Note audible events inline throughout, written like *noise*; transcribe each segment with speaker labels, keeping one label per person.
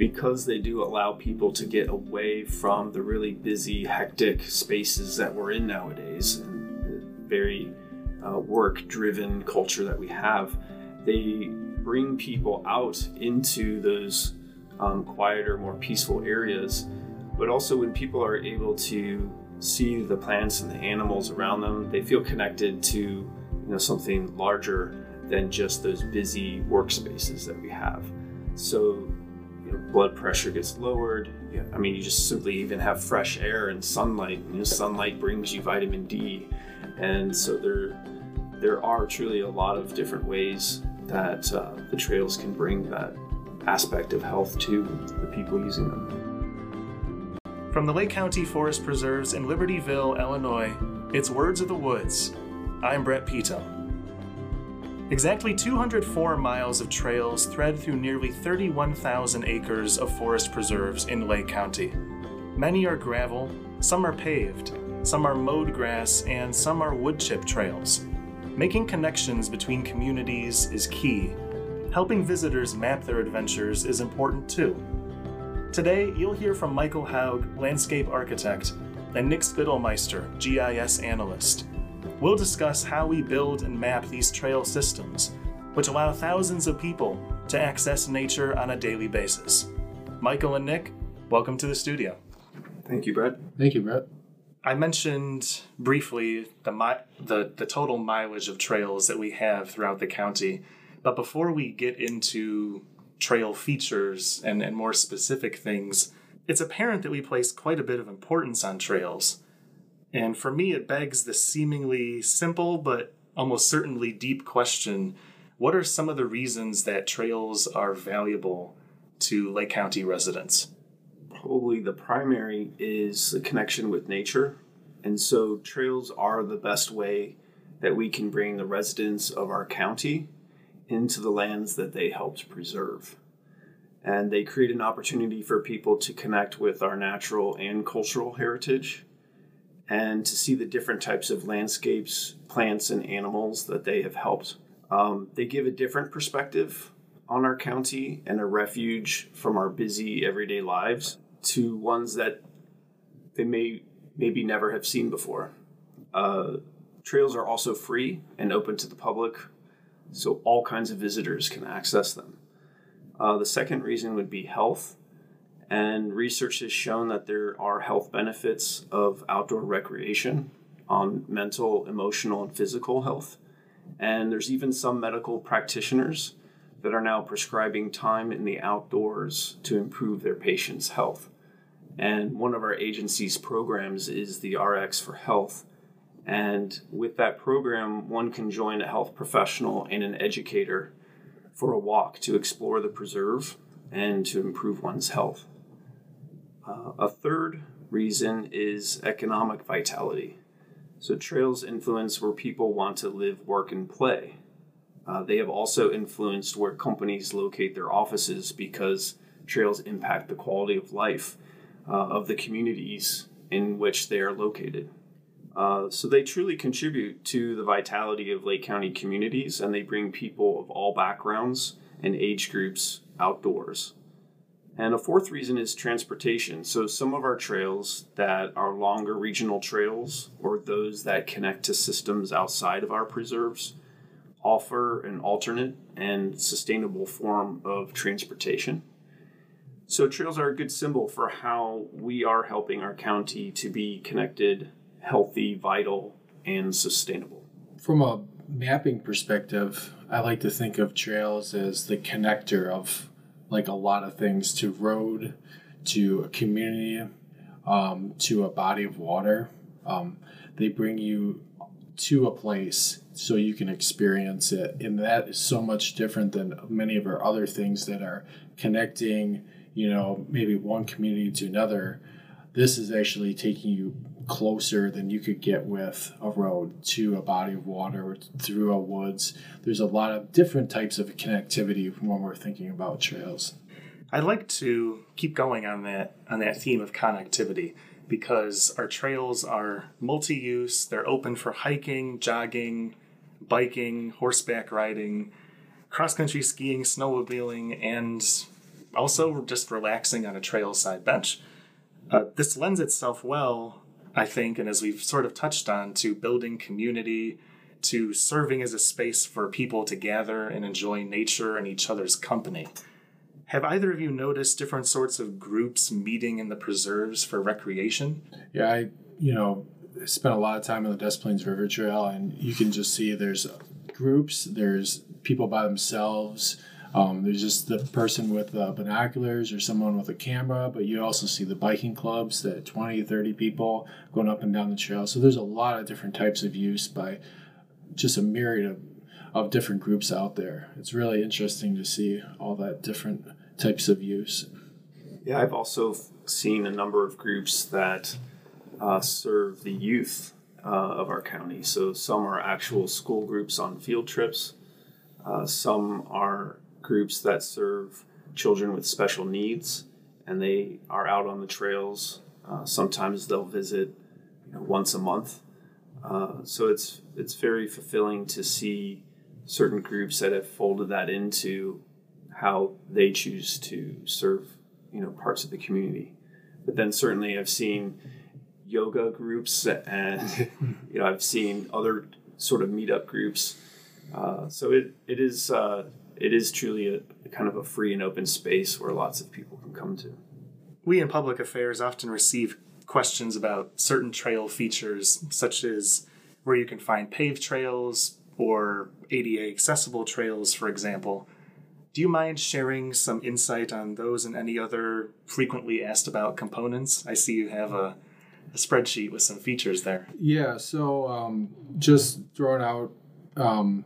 Speaker 1: because they do allow people to get away from the really busy, hectic spaces that we're in nowadays, and the very uh, work driven culture that we have, they bring people out into those um, quieter, more peaceful areas. But also, when people are able to see the plants and the animals around them, they feel connected to you know something larger than just those busy workspaces that we have. So, blood pressure gets lowered. Yeah, I mean, you just simply even have fresh air and sunlight. You know, sunlight brings you vitamin D, and so there, there are truly a lot of different ways that uh, the trails can bring that aspect of health to the people using them.
Speaker 2: From the Lake County Forest Preserves in Libertyville, Illinois, it's Words of the Woods. I'm Brett Pito. Exactly 204 miles of trails thread through nearly 31,000 acres of forest preserves in Lake County. Many are gravel, some are paved, some are mowed grass, and some are wood chip trails. Making connections between communities is key. Helping visitors map their adventures is important too. Today, you'll hear from Michael Haug, landscape architect, and Nick Spittlemeister, GIS analyst. We'll discuss how we build and map these trail systems, which allow thousands of people to access nature on a daily basis. Michael and Nick, welcome to the studio.
Speaker 1: Thank you, Brett.
Speaker 3: Thank you, Brett.
Speaker 2: I mentioned briefly the, mi- the the total mileage of trails that we have throughout the county, but before we get into trail features and, and more specific things, it's apparent that we place quite a bit of importance on trails. And for me, it begs the seemingly simple but almost certainly deep question what are some of the reasons that trails are valuable to Lake County residents?
Speaker 1: Probably the primary is the connection with nature. And so trails are the best way that we can bring the residents of our county into the lands that they helped preserve. And they create an opportunity for people to connect with our natural and cultural heritage and to see the different types of landscapes, plants, and animals that they have helped. Um, they give a different perspective on our county and a refuge from our busy everyday lives to ones that they may maybe never have seen before. Uh, trails are also free and open to the public, so all kinds of visitors can access them. Uh, the second reason would be health. And research has shown that there are health benefits of outdoor recreation on mental, emotional, and physical health. And there's even some medical practitioners that are now prescribing time in the outdoors to improve their patients' health. And one of our agency's programs is the RX for Health. And with that program, one can join a health professional and an educator for a walk to explore the preserve and to improve one's health. Uh, a third reason is economic vitality. So, trails influence where people want to live, work, and play. Uh, they have also influenced where companies locate their offices because trails impact the quality of life uh, of the communities in which they are located. Uh, so they truly contribute to the vitality of Lake County communities and they bring people of all backgrounds and age groups outdoors. And a fourth reason is transportation. So some of our trails that are longer regional trails or those that connect to systems outside of our preserves offer an alternate and sustainable form of transportation. So trails are a good symbol for how we are helping our county to be connected, healthy, vital, and sustainable.
Speaker 3: From a mapping perspective, I like to think of trails as the connector of like a lot of things to road, to a community, um, to a body of water. Um, they bring you to a place so you can experience it. And that is so much different than many of our other things that are connecting, you know, maybe one community to another. This is actually taking you closer than you could get with a road to a body of water through a woods. There's a lot of different types of connectivity when we're thinking about trails.
Speaker 2: I'd like to keep going on that on that theme of connectivity because our trails are multi-use. They're open for hiking, jogging, biking, horseback riding, cross-country skiing, snowmobiling, and also just relaxing on a trailside bench. Uh, this lends itself well, I think, and as we've sort of touched on, to building community, to serving as a space for people to gather and enjoy nature and each other's company. Have either of you noticed different sorts of groups meeting in the preserves for recreation?
Speaker 3: Yeah, I you know spent a lot of time on the Des Plaines River Trail, and you can just see there's groups, there's people by themselves. Um, there's just the person with uh, binoculars or someone with a camera, but you also see the biking clubs that 20, 30 people going up and down the trail. So there's a lot of different types of use by just a myriad of, of different groups out there. It's really interesting to see all that different types of use.
Speaker 1: Yeah, I've also seen a number of groups that uh, serve the youth uh, of our county. So some are actual school groups on field trips. Uh, some are groups that serve children with special needs, and they are out on the trails. Uh, sometimes they'll visit you know, once a month. Uh, so it's it's very fulfilling to see certain groups that have folded that into how they choose to serve you know parts of the community. But then certainly I've seen yoga groups *laughs* and you know I've seen other sort of meetup groups. Uh, so it it is uh, it is truly a, a kind of a free and open space where lots of people can come to.
Speaker 2: We in public affairs often receive questions about certain trail features, such as where you can find paved trails or ADA accessible trails, for example. Do you mind sharing some insight on those and any other frequently asked about components? I see you have a, a spreadsheet with some features there.
Speaker 3: Yeah, so um, just throwing out um,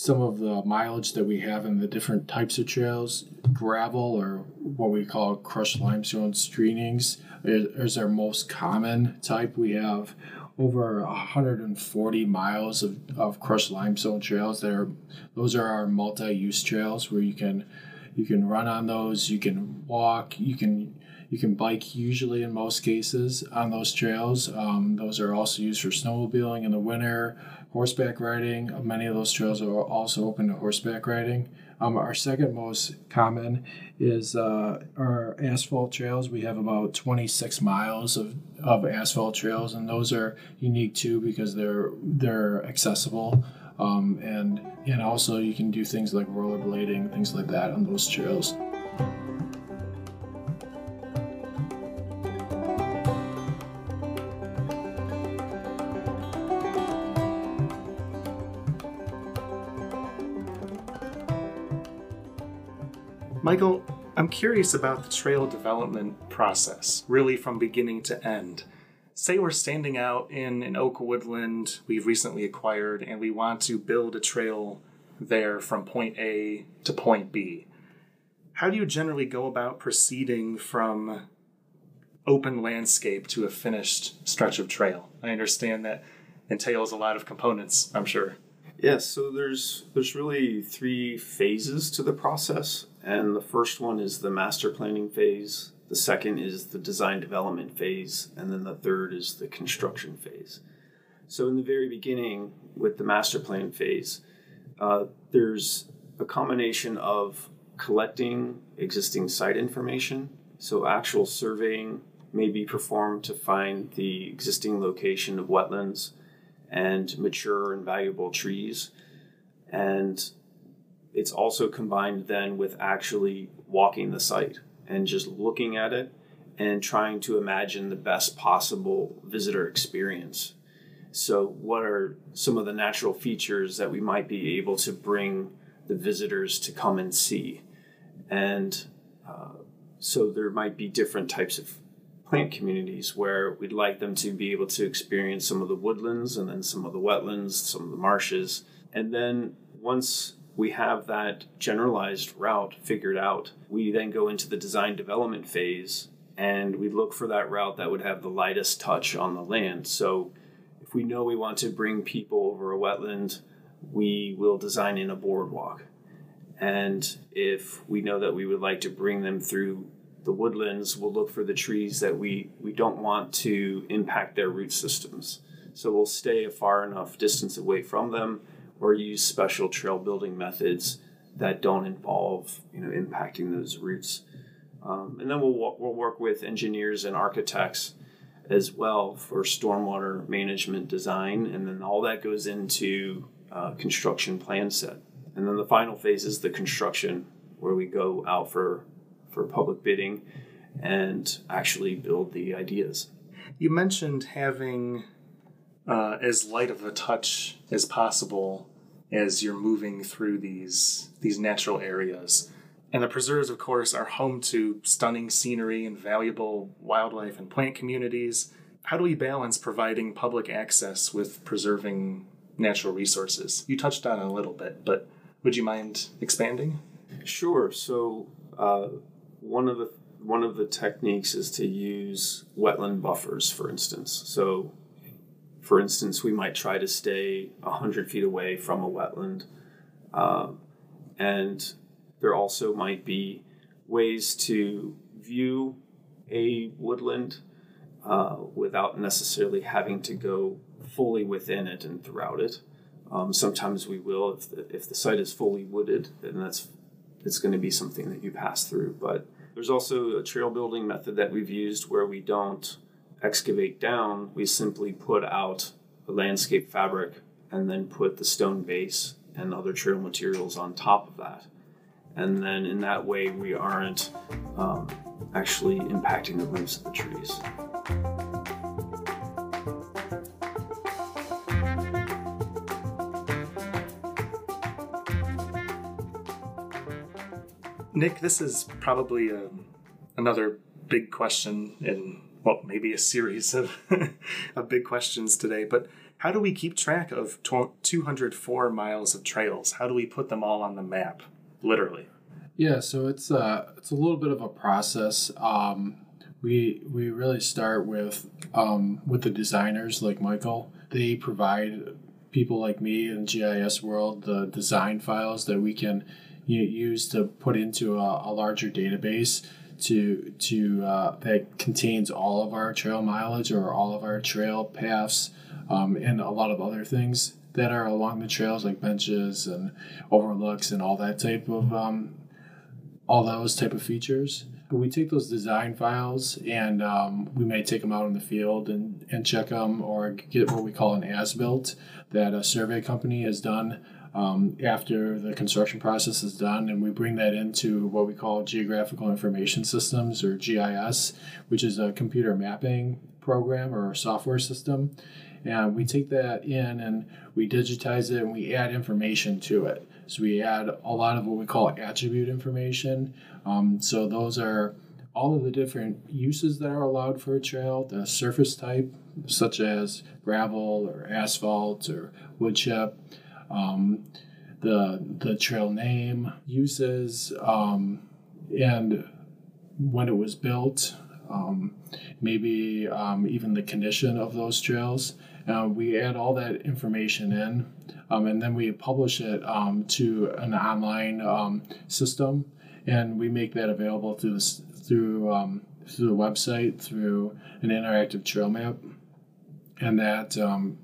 Speaker 3: some of the mileage that we have in the different types of trails. Gravel, or what we call crushed limestone screenings, is, our most common type. We have over 140 miles of, of crushed limestone trails that are those are our multi-use trails where you can you can run on those you can walk you can you can bike usually in most cases on those trails um, those are also used for snowmobiling in the winter horseback riding many of those trails are also open to horseback riding um, our second most common is uh, our asphalt trails. We have about 26 miles of, of asphalt trails, and those are unique too because they're they're accessible. Um, and and also you can do things like rollerblading, things like that on those trails.
Speaker 2: Michael, I'm curious about the trail development process, really from beginning to end. Say we're standing out in an oak woodland we've recently acquired and we want to build a trail there from point A to point B. How do you generally go about proceeding from open landscape to a finished stretch of trail? I understand that entails a lot of components, I'm sure.
Speaker 1: Yes, so there's there's really three phases to the process. And the first one is the master planning phase, the second is the design development phase, and then the third is the construction phase. So, in the very beginning, with the master plan phase, uh, there's a combination of collecting existing site information. So, actual surveying may be performed to find the existing location of wetlands and mature and valuable trees. And it's also combined then with actually walking the site and just looking at it and trying to imagine the best possible visitor experience. So, what are some of the natural features that we might be able to bring the visitors to come and see? And uh, so, there might be different types of plant communities where we'd like them to be able to experience some of the woodlands and then some of the wetlands, some of the marshes. And then once we have that generalized route figured out. We then go into the design development phase and we look for that route that would have the lightest touch on the land. So if we know we want to bring people over a wetland, we will design in a boardwalk. And if we know that we would like to bring them through the woodlands, we'll look for the trees that we, we don't want to impact their root systems. So we'll stay a far enough distance away from them or use special trail building methods that don't involve you know impacting those routes. Um, and then we'll we'll work with engineers and architects as well for stormwater management design, and then all that goes into uh, construction plan set. And then the final phase is the construction, where we go out for for public bidding and actually build the ideas.
Speaker 2: You mentioned having uh, as light of a touch as possible as you're moving through these these natural areas. And the preserves, of course, are home to stunning scenery and valuable wildlife and plant communities. How do we balance providing public access with preserving natural resources? You touched on it a little bit, but would you mind expanding?
Speaker 1: Sure. So uh, one of the one of the techniques is to use wetland buffers, for instance. So, for instance, we might try to stay hundred feet away from a wetland, uh, and there also might be ways to view a woodland uh, without necessarily having to go fully within it and throughout it. Um, sometimes we will if the, if the site is fully wooded, then that's it's going to be something that you pass through. But there's also a trail building method that we've used where we don't excavate down; we simply put out a landscape fabric and then put the stone base and other trail materials on top of that and then in that way we aren't um, actually impacting the roots of the trees.
Speaker 2: Nick, this is probably a, um, another big question in, well, maybe a series of, *laughs* of big questions today, but how do we keep track of 204 miles of trails? How do we put them all on the map? literally.
Speaker 3: Yeah, so it's a uh, it's a little bit of a process. Um, we we really start with um, with the designers like Michael. They provide people like me in GIS world the design files that we can you know, use to put into a, a larger database to to uh, that contains all of our trail mileage or all of our trail paths um, and a lot of other things that are along the trails, like benches and overlooks and all that type of um, all those type of features. But we take those design files and um, we may take them out in the field and, and check them or get what we call an as built that a survey company has done um, after the construction process is done, and we bring that into what we call geographical information systems or GIS, which is a computer mapping program or software system. And we take that in and we digitize it and we add information to it. So we add a lot of what we call attribute information. Um, so those are all of the different uses that are allowed for a trail, the surface type, such as gravel or asphalt or wood chip, um, the the trail name, uses, um, and when it was built, um, maybe um, even the condition of those trails. Uh, we add all that information in, um, and then we publish it um, to an online system, and we make that available through through through the website through an interactive trail map, and that um,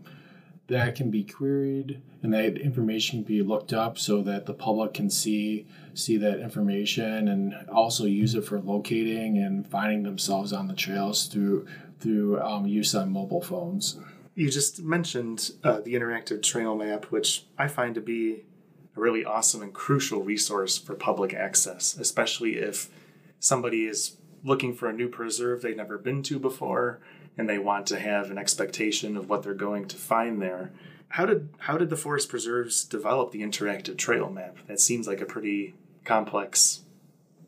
Speaker 3: that can be queried and that information be looked up so that the public can see see that information and also use it for locating and finding themselves on the trails through through um, use on mobile phones
Speaker 2: you just mentioned uh, the interactive trail map, which I find to be a really awesome and crucial resource for public access, especially if somebody is looking for a new preserve they've never been to before and they want to have an expectation of what they're going to find there. How did how did the forest preserves develop the interactive trail map? That seems like a pretty complex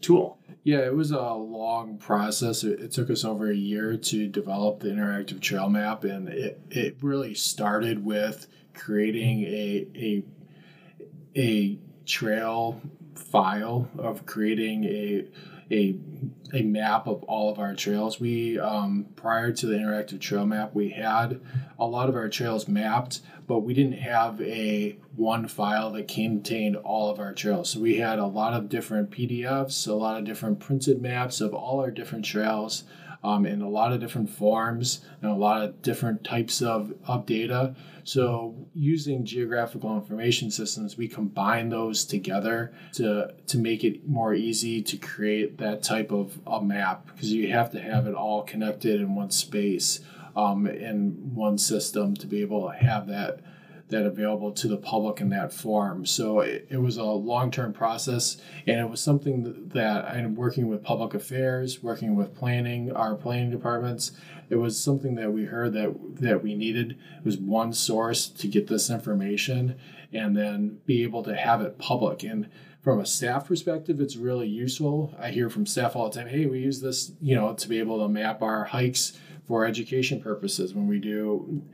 Speaker 2: tool.
Speaker 3: Yeah, it was a long process. It, it, took us over a year to develop the interactive trail map, and it, it really started with creating a a a trail file of creating a a a map of all of our trails. We um, prior to the interactive trail map, we had a lot of our trails mapped, but we didn't have a one file that contained all of our trails. So we had a lot of different PDFs, a lot of different printed maps of all our different trails. Um, in a lot of different forms and a lot of different types of, of data. So, using geographical information systems, we combine those together to, to make it more easy to create that type of a map because you have to have it all connected in one space, um, in one system to be able to have that that available to the public in that form. So it, it was a long term process, and it was something that I'm working with public affairs, working with planning, our planning departments. It was something that we heard that that we needed. It was one source to get this information, and then be able to have it public and from a staff perspective, it's really useful. I hear from staff all the time, hey, we use this, you know, to be able to map our hikes for education purposes when we do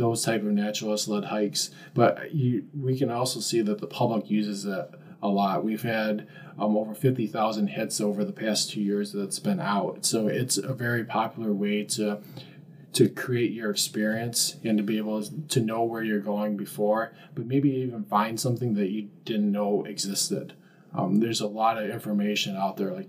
Speaker 3: those type of naturalist led hikes. But you, we can also see that the public uses it a lot. We've had um, over 50,000 hits over the past two years that's been out. So it's a very popular way to to create your experience and to be able to know where you're going before, but maybe even find something that you didn't know existed. Um, there's a lot of information out there. Like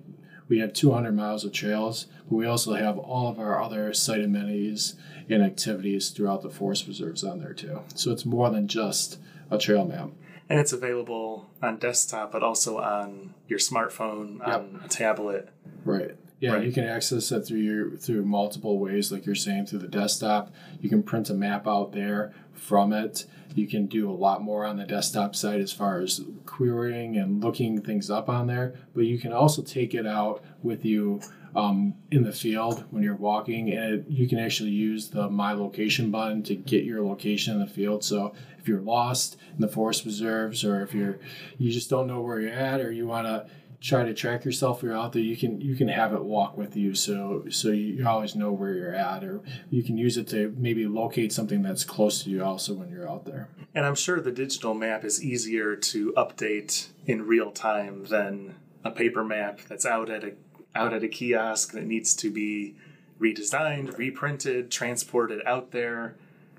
Speaker 3: we have 200 miles of trails, but we also have all of our other site amenities and activities throughout the forest preserves on there too. So it's more than just a trail map.
Speaker 2: And it's available on desktop, but also on your smartphone, yep. on a tablet.
Speaker 3: Right. Yeah, right. you can access it through your through multiple ways, like you're saying, through the desktop. You can print a map out there from it. You can do a lot more on the desktop side as far as querying and looking things up on there. But you can also take it out with you um, in the field when you're walking, and it, you can actually use the My Location button to get your location in the field. So if you're lost in the forest preserves, or if you're you just don't know where you're at, or you want to try to track yourself you're out there you can you can have it walk with you so so you always know where you're at or you can use it to maybe locate something that's close to you also when you're out there
Speaker 2: and i'm sure the digital map is easier to update in real time than a paper map that's out at a out at a kiosk that needs to be redesigned, reprinted, transported out there.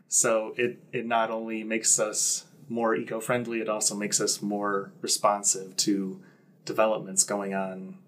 Speaker 2: So it, it not only makes us more eco friendly, it also makes us more responsive to developments going on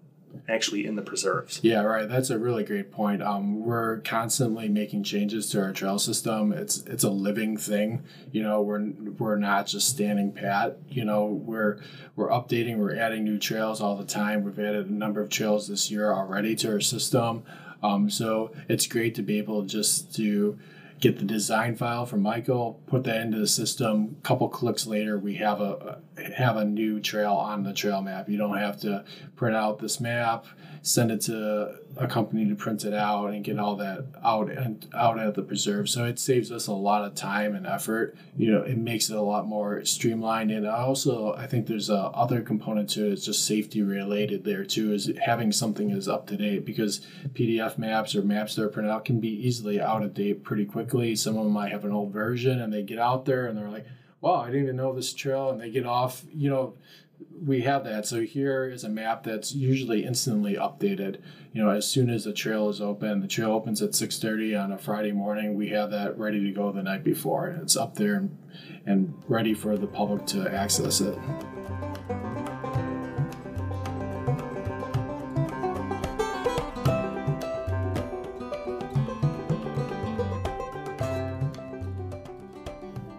Speaker 2: actually in the preserves.
Speaker 3: Yeah, right. That's a really great point. Um, we're constantly making changes to our trail system. It's it's a living thing. You know, we're we're not just standing pat. You know, we're we're updating. We're adding new trails all the time. We've added a number of trails this year already to our system. Um, so it's great to be able just to get the design file from Michael, put that into the system. A couple clicks later, we have a have a new trail on the trail map. You don't have to print out this map, send it to a company to print it out, and get all that out and out at the preserve. So it saves us a lot of time and effort. You know, it makes it a lot more streamlined. And also, I think there's a other component to it. It's just safety related there too. Is having something is up to date because PDF maps or maps that are printed out can be easily out of date pretty quickly. Some of them might have an old version, and they get out there and they're like wow, I didn't even know this trail, and they get off, you know, we have that. So here is a map that's usually instantly updated. You know, as soon as the trail is open, the trail opens at 6:30 on a Friday morning. We have that ready to go the night before, and it's up there and, and ready for the public to access it.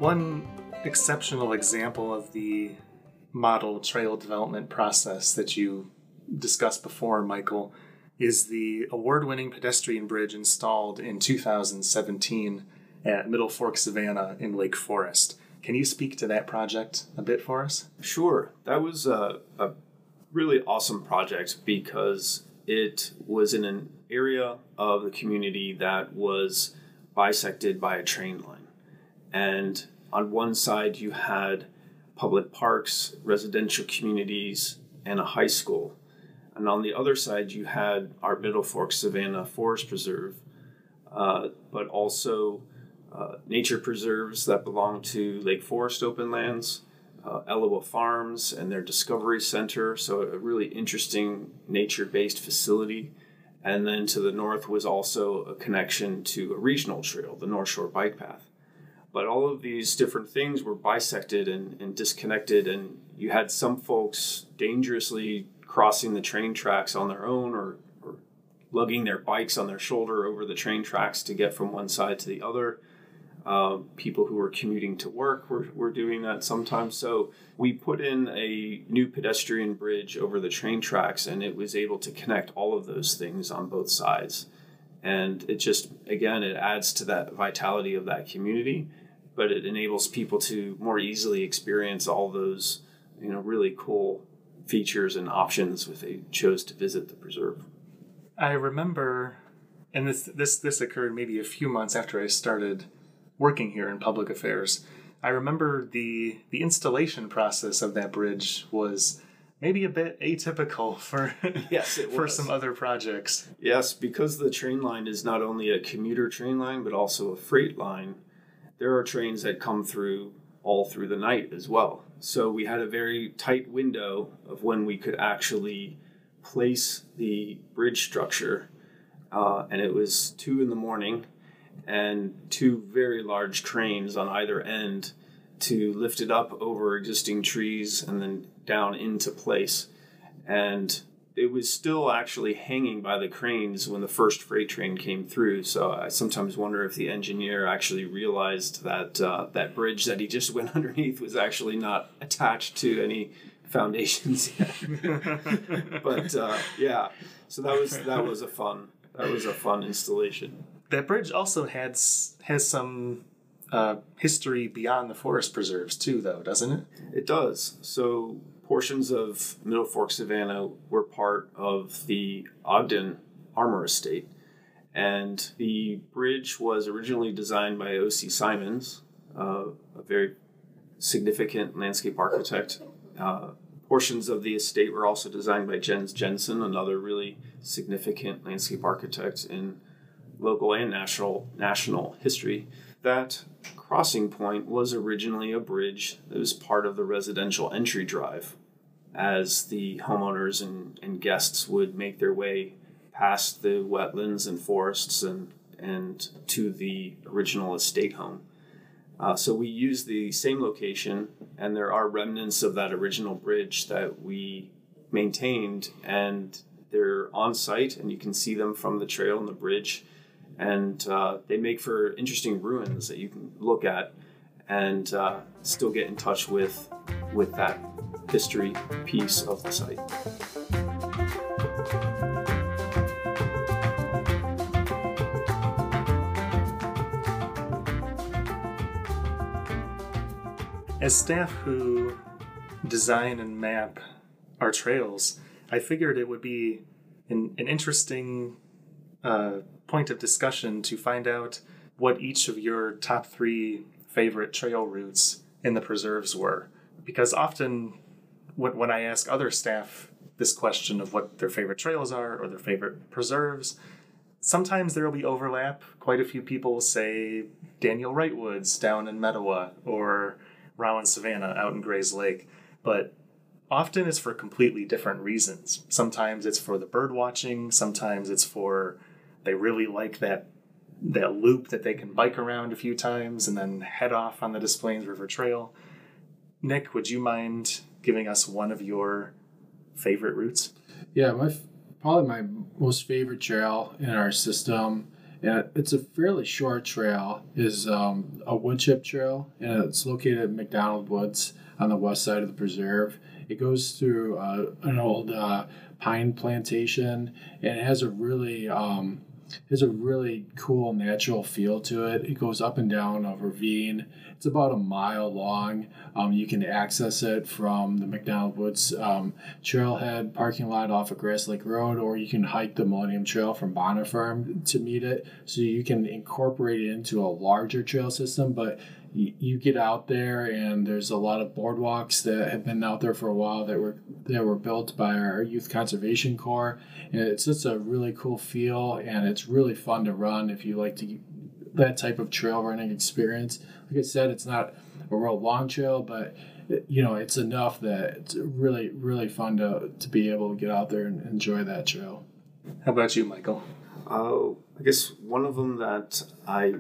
Speaker 2: One exceptional example of the model trail development process that you discussed before, Michael, is the award winning pedestrian bridge installed in 2017 at Middle Fork Savannah in Lake Forest. Can you speak to that project a bit for us?
Speaker 1: Sure. That was a, a really awesome project because it was in an area of the community that was bisected by a train line. And on one side, you had public parks, residential communities, and a high school. And on the other side, you had our Middle Fork Savannah Forest Preserve, uh, but also uh, nature preserves that belong to Lake Forest Open Lands, uh, Farms, and their Discovery Center. So, a really interesting nature based facility. And then to the north was also a connection to a regional trail, the North Shore Bike Path but all of these different things were bisected and, and disconnected and you had some folks dangerously crossing the train tracks on their own or, or lugging their bikes on their shoulder over the train tracks to get from one side to the other. Uh, people who were commuting to work were, were doing that sometimes. So we put in a new pedestrian bridge over the train tracks, and it was able to connect all of those things on both sides. And it just, again, it adds to that vitality of that community, but it enables people to more easily experience all those, you know, really cool features and options if they chose to visit the preserve.
Speaker 2: I remember, and this this this occurred maybe a few months after I started working here in public affairs. I remember the the installation process of that bridge was maybe a bit atypical *laughs* for
Speaker 1: Yes, it
Speaker 2: for
Speaker 1: was.
Speaker 2: some other projects.
Speaker 1: Yes, because the train line is not only a commuter train line but also a freight line, there are trains that come through all through the night as well. So we had a very tight window of when we could actually place the bridge structure, uh, and it was two in the morning, and two very large cranes on either end to lift it up over existing trees and then down into place. And it was still actually hanging by the cranes when the first freight train came through. So I sometimes wonder if the engineer actually realized that uh, that bridge that he just went *laughs* underneath was actually not attached to any foundations yet. *laughs* but uh, yeah, so that was that was a fun that was a fun installation.
Speaker 2: That bridge also had has some uh, history beyond the forest preserves too, though, doesn't it?
Speaker 1: It does. So portions of Middle Fork Savannah were part of the Ogden Armour Estate. And the bridge was originally designed by O.C. Simonds, uh, a very significant landscape architect. Uh, portions of the estate were also designed by Jens Jensen, another really significant landscape architect in local and national national history. That crossing point was originally a bridge that was part of the residential entry drive as the homeowners and, and guests would make their way past the wetlands and forests and, and to the original estate home. Uh, so we use the same location, and there are remnants of that original bridge that we maintained, and they're on site, and you can see them from the trail and the bridge and uh, they make for interesting ruins that you can look at and uh, still get in touch with with that history piece of the site.
Speaker 2: As staff who design and map our trails, I figured it would be an, an interesting uh, point of discussion to find out what each of your top three favorite trail routes in the preserves were. Because often, when, I ask other staff this question of what their favorite trails are or their favorite preserves, sometimes there will be overlap. Quite a few people say Daniel Wright Woods down in Mettawa or Rollins Savannah out in Grayslake. But often it's for completely different reasons. Sometimes it's for the bird watching, sometimes it's for they really like that that loop that they can bike around a few times and then head off on the Des Plaines River Trail. Nick, would you mind giving us one of your favorite routes?
Speaker 3: Yeah, my probably my most favorite trail in our system, and it's a fairly short trail, is um, a wood chip trail, and it's located at McDonald Woods on the west side of the preserve. It goes through uh, an old uh, pine plantation, and it has a really um, has a really cool natural feel to it. It goes up and down a ravine. It's about a mile long. Um, you can access it from the McDonald Woods um, Trailhead parking lot off of Grass Lake Road, or you can hike the Millennium Trail from Bonner Farm to meet it. So you can incorporate it into a larger trail system, but you, you get out there and there's a lot of boardwalks that have been out there for a while that were that were built by our youth conservation corps and it's just a really cool feel and it's really fun to run if you like to that type of trail running experience like i said it's not a real long trail but you know it's enough that it's really really fun to, to be able to get out there and enjoy that trail
Speaker 2: How about you, Michael?
Speaker 1: Uh, I guess one of them that I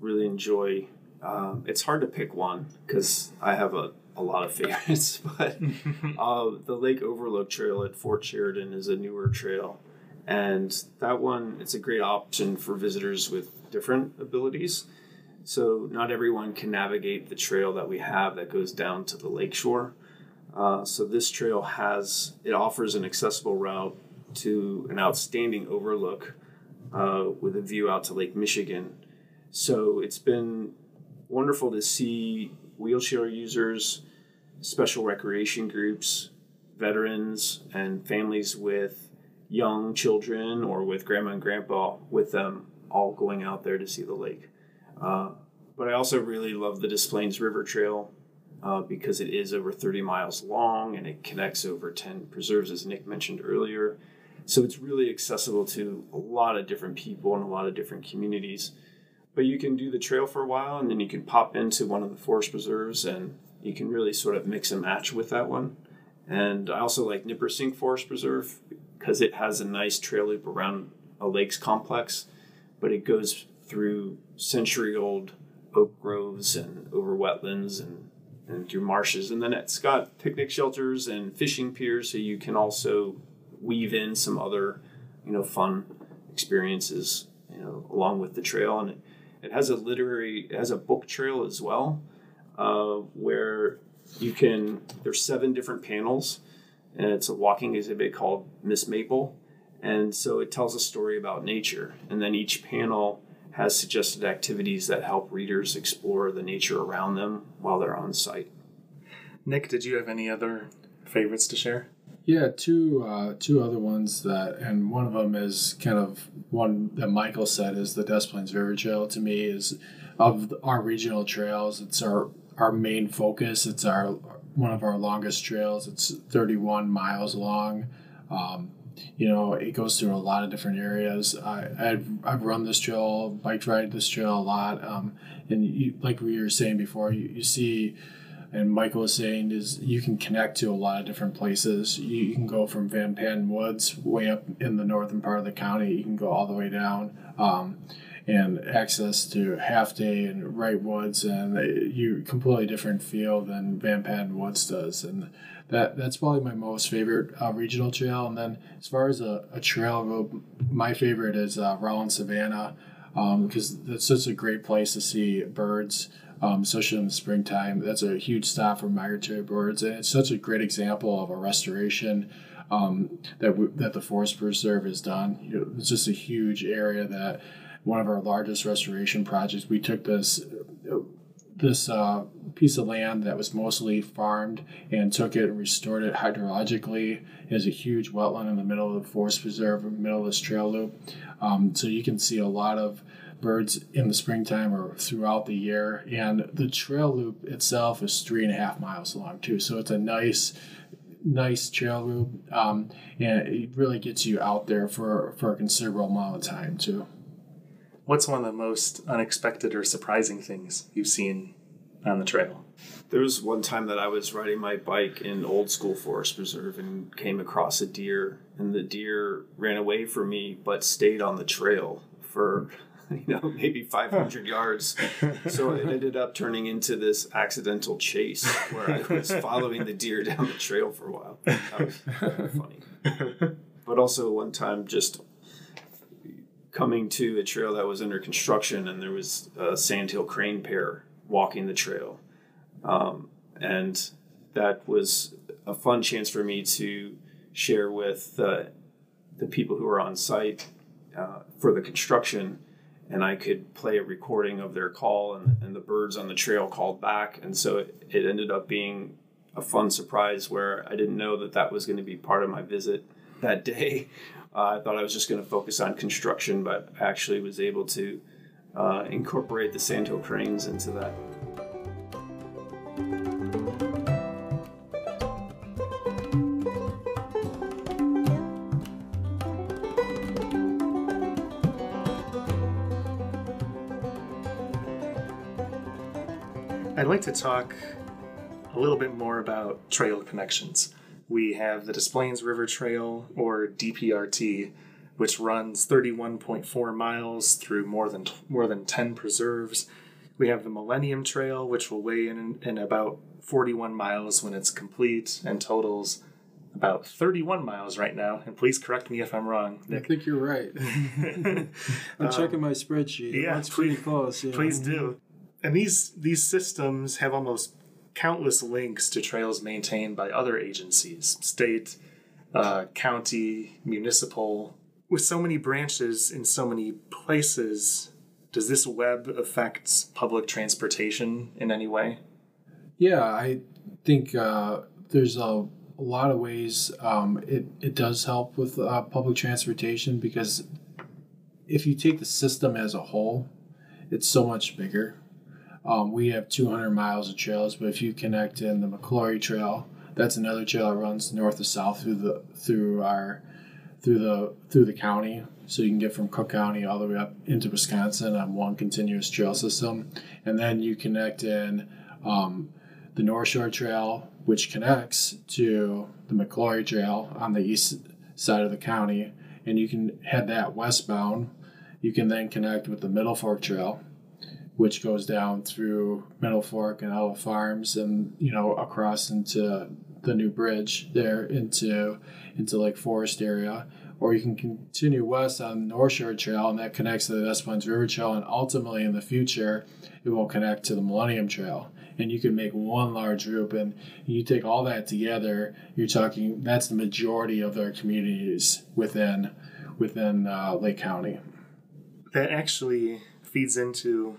Speaker 1: really enjoy. Um, it's hard to pick one because I have a, a lot of favorites, *laughs* but *laughs* uh, the Lake Overlook Trail at Fort Sheridan is a newer trail, And that one, it's a great option for visitors with different abilities. So, not everyone can navigate the trail that we have that goes down to the lakeshore. Uh, so, this trail has, it offers an accessible route to an outstanding overlook uh, with a view out to Lake Michigan. So, it's been wonderful to see wheelchair users, special recreation groups, veterans, and families with young children or with grandma and grandpa with them all going out there to see the lake. Uh, but I also really love the Des Plaines River Trail uh, because it is over 30 miles long and it connects over 10 preserves, as Nick mentioned earlier. So it's really accessible to a lot of different people and a lot of different communities. But you can do the trail for a while and then you can pop into one of the forest preserves and you can really sort of mix and match with that one. And I also like Nippersink Forest Preserve because it has a nice trail loop around a lakes complex, but it goes through century old oak groves and over wetlands and, and through marshes. And then it's got picnic shelters and fishing piers, so you can also weave in some other, you know, fun experiences, you know, along with the trail. And it, it has a literary, it has a book trail as well, uh, where you can, there's seven different panels, and it's a walking exhibit called Miss Maple. And so it tells a story about nature. And then each panel has suggested activities that help readers explore the nature around them while they're on site.
Speaker 2: Nick, did you have any other favorites to share?
Speaker 3: Yeah, two uh, two other ones that, and one of them is kind of one that Michael said is the Des Plaines River Trail. To me, is of our regional trails. It's our our main focus. It's our one of our longest trails. It's 31 miles long. Um, you know, it goes through a lot of different areas. I, I've, I've run this trail, bike ride this trail a lot. Um, and you, like we were saying before, you, you see, and Michael was saying, is you can connect to a lot of different places. You, you can go from Van Patten Woods way up in the northern part of the county. You can go all the way down. Um, and access to Half Day and Wright Woods, and you completely different feel than Van Patten Woods does, and that that's probably my most favorite uh, regional trail. And then as far as a, a trail go, my favorite is uh, Rollins Savannah because um, that's such a great place to see birds. Um, especially in the springtime, that's a huge stop for migratory birds, and it's such a great example of a restoration um, that w- that the Forest Preserve has done. You know, it's just a huge area that one of our largest restoration projects. We took this this uh, piece of land that was mostly farmed and took it and restored it hydrologically. It has a huge wetland in the middle of the forest preserve, in the middle of this trail loop. Um, so you can see a lot of birds in the springtime or throughout the year. And the trail loop itself is three and a half miles long too. So it's a nice nice trail loop um, and it really gets you out there for, for a considerable amount of time too.
Speaker 2: What's one of the most unexpected or surprising things you've seen on the trail?
Speaker 1: There was one time that I was riding my bike in Old School Forest Preserve and came across a deer, and the deer ran away from me but stayed on the trail for *laughs* you know maybe 500 yards. So it *laughs* ended up turning into this accidental chase where i was following the deer down the trail for a while. That was *laughs* funny. But also one time just coming to a trail that was under construction, and there was a sandhill crane pair walking the trail, um, and that was a fun chance for me to share with uh, the people who were on site uh, for the construction and I could play a recording of their call, and, and the birds on the trail called back. And so it, it, ended up being a fun surprise where I didn't know that that was going to be part of my visit that day. *laughs* Uh, I thought I was just going to focus on construction, but I actually was able to uh, incorporate the sandhill cranes into that.
Speaker 2: Like to talk a little bit more about trail connections we have the Des Plaines River Trail, or DPRT, which runs 31.4 miles through more than more than 10 preserves. We have the Millennium Trail, which will weigh in in about 41 miles when it's complete and totals about 31 miles right now, and please correct me if I'm wrong.
Speaker 3: I think you're right. *laughs* I'm checking my spreadsheet.
Speaker 2: Um, yeah,
Speaker 3: That's pretty close. Yeah.
Speaker 2: Please do. And these these systems have almost countless links to trails maintained by other agencies, state, uh, county, municipal. With so many branches in so many places, does this web affect public transportation in any way?
Speaker 3: Yeah, I think uh, there's a, a lot of ways um, it, it does help with uh, public transportation because if you take the system as a whole, it's so much bigger. Um, we have 200 miles of trails, but if you connect in the McClory Trail, that's another trail that runs north to south through the through our through the through the county, so you can get from Cook County all the way up into Wisconsin on one continuous trail system, and then you connect in um, the North Shore Trail, which connects to the McClory Trail on the east side of the county, and you can head that westbound. You can then connect with the Middle Fork Trail, which goes down through Middle Fork and Elawa Farms, and you know across into the new bridge there into into Lake Forest area. Or you can continue west on North Shore Trail, and that connects to the Des Plaines River Trail, and ultimately in the future, it will connect to the Millennium Trail. And you can make one large group and you take all that together you're talking that's the majority of their communities within within uh, lake county.
Speaker 2: That actually feeds into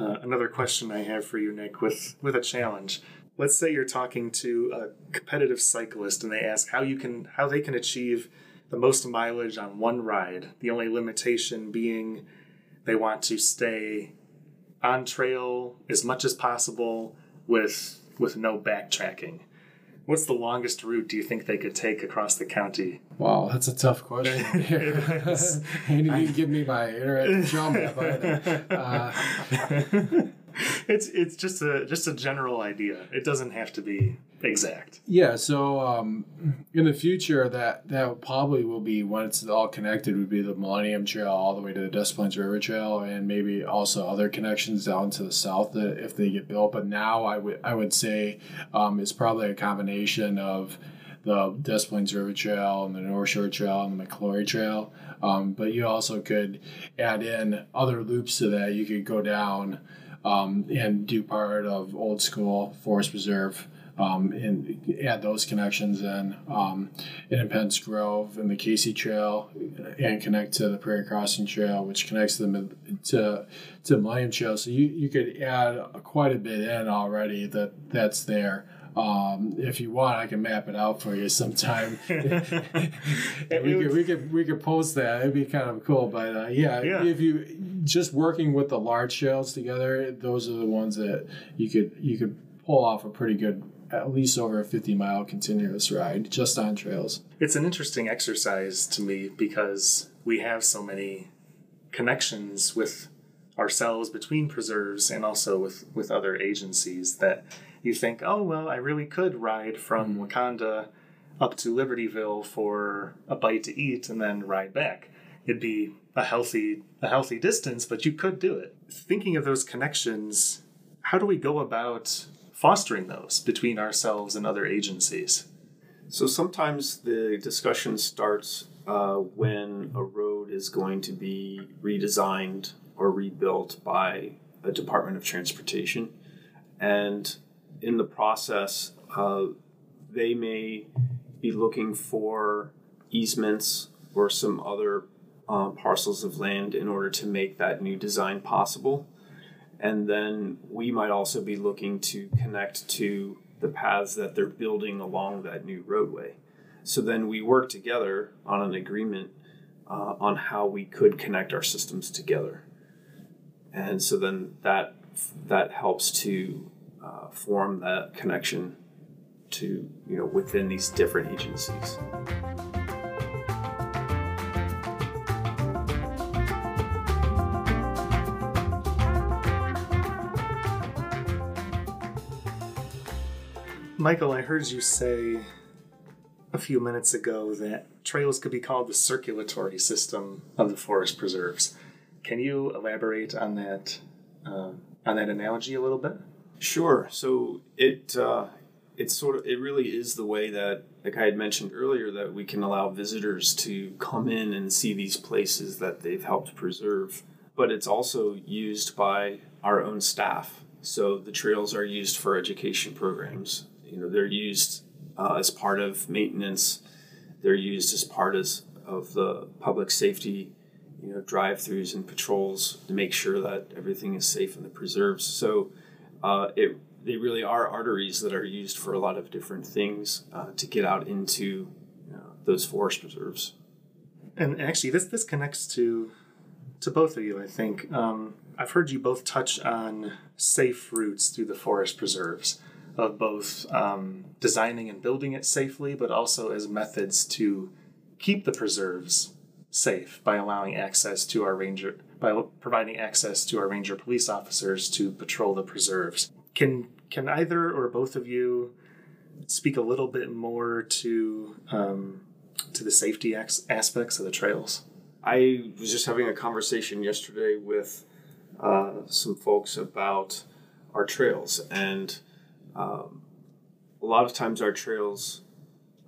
Speaker 2: uh, another question I have for you, Nick, with with a challenge. Let's say you're talking to a competitive cyclist and they ask how you can how they can achieve the most mileage on one ride. The only limitation being they want to stay on trail as much as possible with with no backtracking. What's the longest route do you think they could take across the county?
Speaker 3: wow that's a tough question *laughs*
Speaker 2: It is. *laughs*
Speaker 3: you need to give me my interactive trail map either. Uh, *laughs*
Speaker 2: it's it's just a just a general idea. It doesn't have to be exact.
Speaker 3: Yeah, so um, in the future, that that probably will be when it's all connected. Would be the Millennium Trail all the way to the Des Plaines River Trail, and maybe also other connections down to the south that if they get built. But now, I would I would say um, it's probably a combination of the Des Plaines River Trail and the North Shore Trail and the McClory Trail. Um, but you also could add in other loops to that. You could go down um, and do part of Old School Forest Preserve um, and add those connections in. Um, Independence Grove and the Casey Trail, and connect to the Prairie Crossing Trail, which connects to the mid- to to Millennium Trail. So you, you could add quite a bit in already that that's there. Um, if you want, I can map it out for you sometime. *laughs* *laughs* we could we could we could post that. It'd be kind of cool. But uh, yeah,
Speaker 2: Yeah.
Speaker 3: if you just working with the large shells together, those are the ones that you could you could pull off a pretty good, at least over a fifty mile continuous ride just on trails.
Speaker 2: It's an interesting exercise to me because we have so many connections with ourselves between preserves and also with with other agencies that you think, oh well, I really could ride from Wauconda up to Libertyville for a bite to eat and then ride back. It'd be a healthy a healthy distance, but you could do it. Thinking of those connections, how do we go about fostering those between ourselves and other agencies?
Speaker 1: So sometimes the discussion starts uh, when a road is going to be redesigned or rebuilt by a Department of Transportation. And in the process, uh, they may be looking for easements or some other uh, parcels of land in order to make that new design possible. And then we might also be looking to connect to the paths that they're building along that new roadway. So then we work together on an agreement uh, on how we could connect our systems together. And so then that that helps to uh, form that connection to you know within these different agencies.
Speaker 2: Michael, I heard you say a few minutes ago that trails could be called the circulatory system of the forest preserves. Can you elaborate on that uh, on that analogy a little bit?
Speaker 1: Sure. So it uh, it's sort of it really is the way that like I had mentioned earlier that we can allow visitors to come in and see these places that they've helped preserve. But it's also used by our own staff. So the trails are used for education programs. You know they're used uh, as part of maintenance. They're used as part as, of the public safety you know drive-throughs and patrols to make sure that everything is safe in the preserves. So uh, it they really are arteries that are used for a lot of different things uh, to get out into those forest preserves.
Speaker 2: And actually, this this connects to to both of you. I think um, I've heard you both touch on safe routes through the forest preserves, of both um, designing and building it safely, but also as methods to keep the preserves safe by allowing access to our ranger by providing access to our ranger police officers to patrol the preserves. Can can either or both of you speak a little bit more to um, to the safety aspects of the trails?
Speaker 1: I was just having a conversation yesterday with uh, some folks about our trails, and um, a lot of times our trails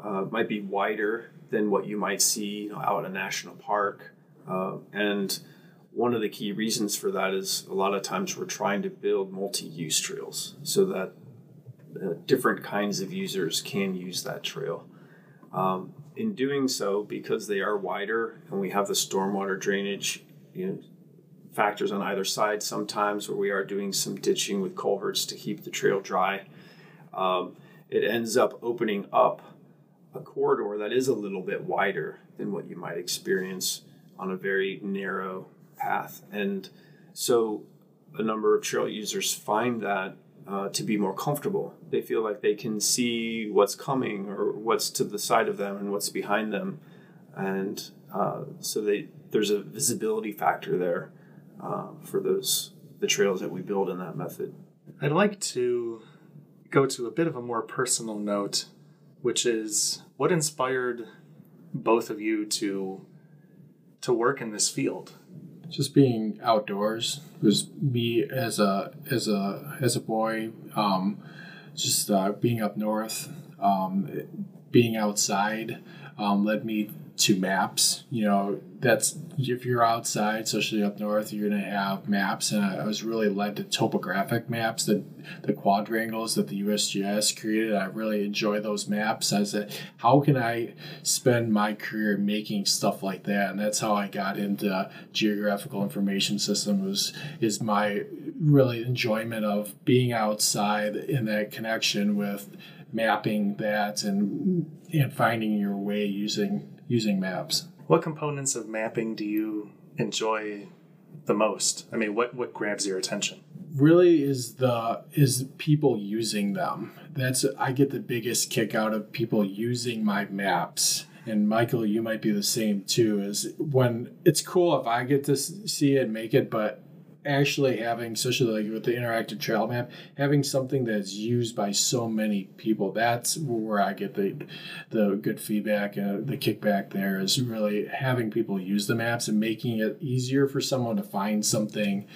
Speaker 1: uh, might be wider than what you might see you know, out in a national park, uh, and one of the key reasons for that is a lot of times we're trying to build multi-use trails so that uh, different kinds of users can use that trail. Um, in doing so, because they are wider and we have the stormwater drainage you know, factors on either side, sometimes where we are doing some ditching with culverts to keep the trail dry, um, it ends up opening up a corridor that is a little bit wider than what you might experience on a very narrow path. And so a number of trail users find that uh, to be more comfortable. They feel like they can see what's coming or what's to the side of them and what's behind them. And uh, so they, there's a visibility factor there uh, for those the trails that we build in that method.
Speaker 2: I'd like to go to a bit of a more personal note, which is what inspired both of you to to work in this field
Speaker 3: just being outdoors was me as a as a as a boy um, just uh, being up north um, being outside um, led me to maps. You know, that's if you're outside, especially up north, you're going to have maps. And I, was really led to topographic maps, the, the quadrangles that the USGS created. I really enjoy those maps. I said, how can I spend my career making stuff like that? And that's how I got into geographical information system was is my really enjoyment of being outside in that connection with mapping that and and finding your way using using maps.
Speaker 2: What components of mapping do you enjoy the most? I mean, what what grabs your attention?
Speaker 3: Really is the is people using them. That's I get the biggest kick out of people using my maps. And Michael, you might be the same too. Is when it's cool if I get to see it, and make it, but actually having, especially like with the interactive trail map, having something that's used by so many people. That's where I get the the good feedback and the kickback. There is really having people use the maps and making it easier for someone to find something,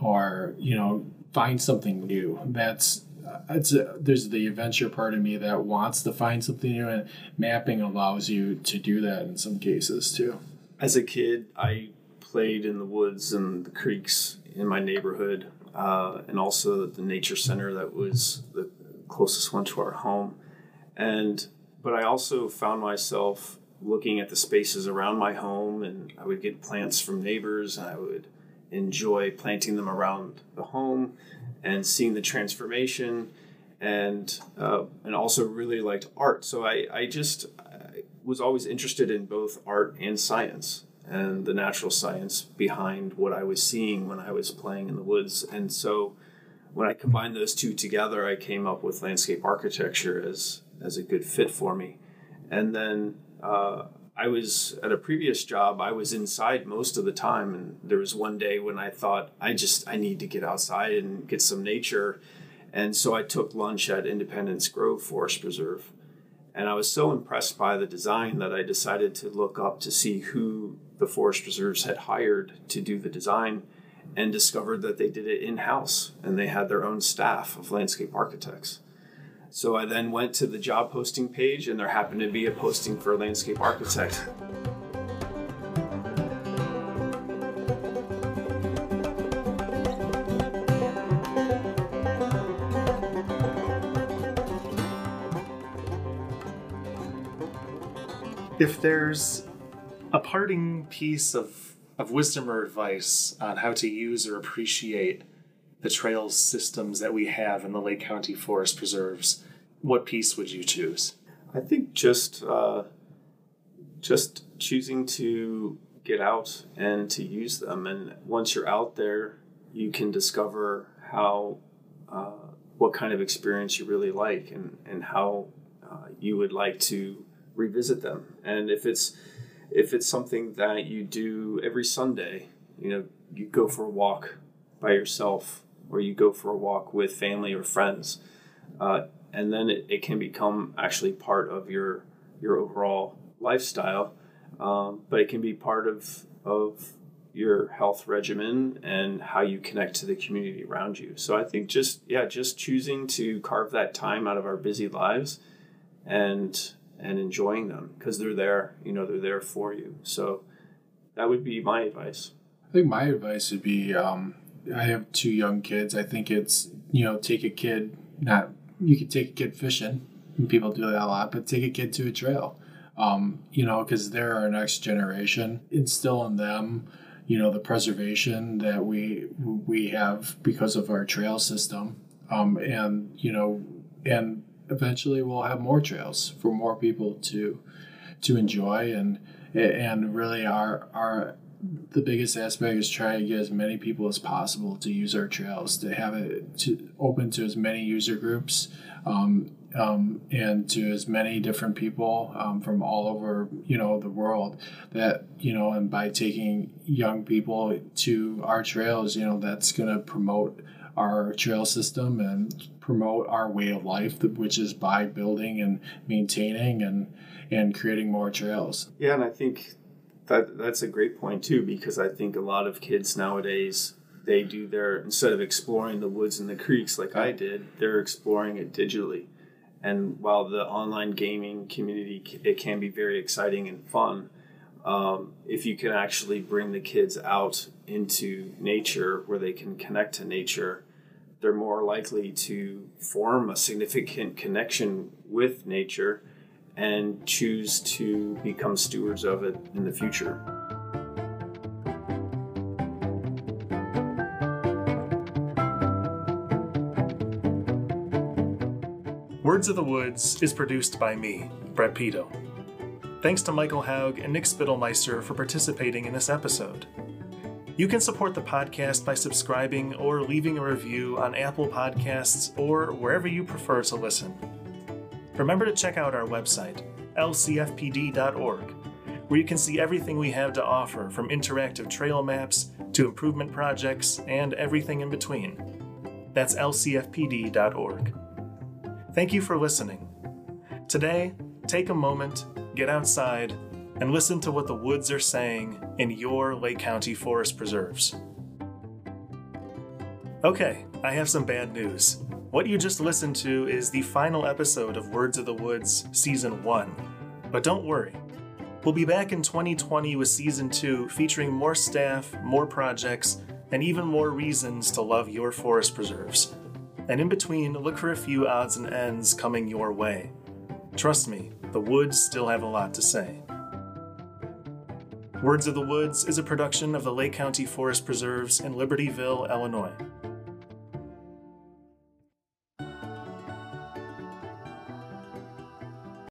Speaker 3: or you know, find something new. That's uh, it's a, there's the adventure part of me that wants to find something new, and mapping allows you to do that in some cases too.
Speaker 1: As a kid, I played in the woods and the creeks in my neighborhood, uh, and also the nature center that was the closest one to our home. And but I also found myself looking at the spaces around my home, and I would get plants from neighbors, and I would enjoy planting them around the home and seeing the transformation. And uh, and also really liked art. So I, I just was always interested in both art and science and the natural science behind what I was seeing when I was playing in the woods. And so when I combined those two together, I came up with landscape architecture as, as a good fit for me. And then uh, I was at a previous job, I was inside most of the time. And there was one day when I thought, I just, I need to get outside and get some nature. And so I took lunch at Independence Grove Forest Preserve. And I was so impressed by the design that I decided to look up to see who the forest preserves had hired to do the design and discovered that they did it in house and they had their own staff of landscape architects. So I then went to the job posting page, and there happened to be a posting for a landscape architect.
Speaker 2: If there's a parting piece of, of wisdom or advice on how to use or appreciate the trails systems that we have in the Lake County Forest Preserves, what piece would you choose?
Speaker 1: I think just uh, just choosing to get out and to use them, and once you're out there, you can discover how uh, what kind of experience you really like, and and how uh, you would like to revisit them. And if it's if it's something that you do every Sunday, you know, you go for a walk by yourself, or you go for a walk with family or friends. Uh, and then it, it can become actually part of your your overall lifestyle. Um, but it can be part of of your health regimen and how you connect to the community around you. So I think just yeah, just choosing to carve that time out of our busy lives and and enjoying them because they're there, you know, they're there for you. So that would be my advice.
Speaker 3: I think my advice would be um, I have two young kids. I think it's, you know, take a kid, not you could take a kid fishing. People do that a lot, but take a kid to a trail. Um, you know, because they're our next generation. Instill in them, you know, the preservation that we we have because of our trail system, um, and you know, and eventually we'll have more trails for more people to to enjoy and and really our our the biggest aspect is try to get as many people as possible to use our trails, to have it to open to as many user groups, um, um, and to as many different people um, from all over you know the world. That you know, and by taking young people to our trails, you know, that's going to promote our trail system and promote our way of life, which is by building and maintaining and and creating more trails.
Speaker 1: Yeah, and I think that that's a great point too because I think a lot of kids nowadays they do their instead of exploring the woods and the creeks like I did, they're exploring it digitally. And while the online gaming community it can be very exciting and fun, um, if you can actually bring the kids out into nature where they can connect to nature, they're more likely to form a significant connection with nature and choose to become stewards of it in the future.
Speaker 2: Words of the Woods is produced by me, Brett Pito. Thanks to Michael Haug and Nick Spittlemeister for participating in this episode. You can support the podcast by subscribing or leaving a review on Apple Podcasts or wherever you prefer to listen. Remember to check out our website, lcfpd.org, where you can see everything we have to offer from interactive trail maps to improvement projects and everything in between. That's lcfpd.org. Thank you for listening. Today, take a moment, get outside, and listen to what the woods are saying in your Lake County Forest Preserves. Okay, I have some bad news. What you just listened to is the final episode of Words of the Woods Season 1. But don't worry, we'll be back in 2020 with Season 2 featuring more staff, more projects, and even more reasons to love your forest preserves. And in between, look for a few odds and ends coming your way. Trust me, the woods still have a lot to say. Words of the Woods is a production of the Lake County Forest Preserves in Libertyville, Illinois.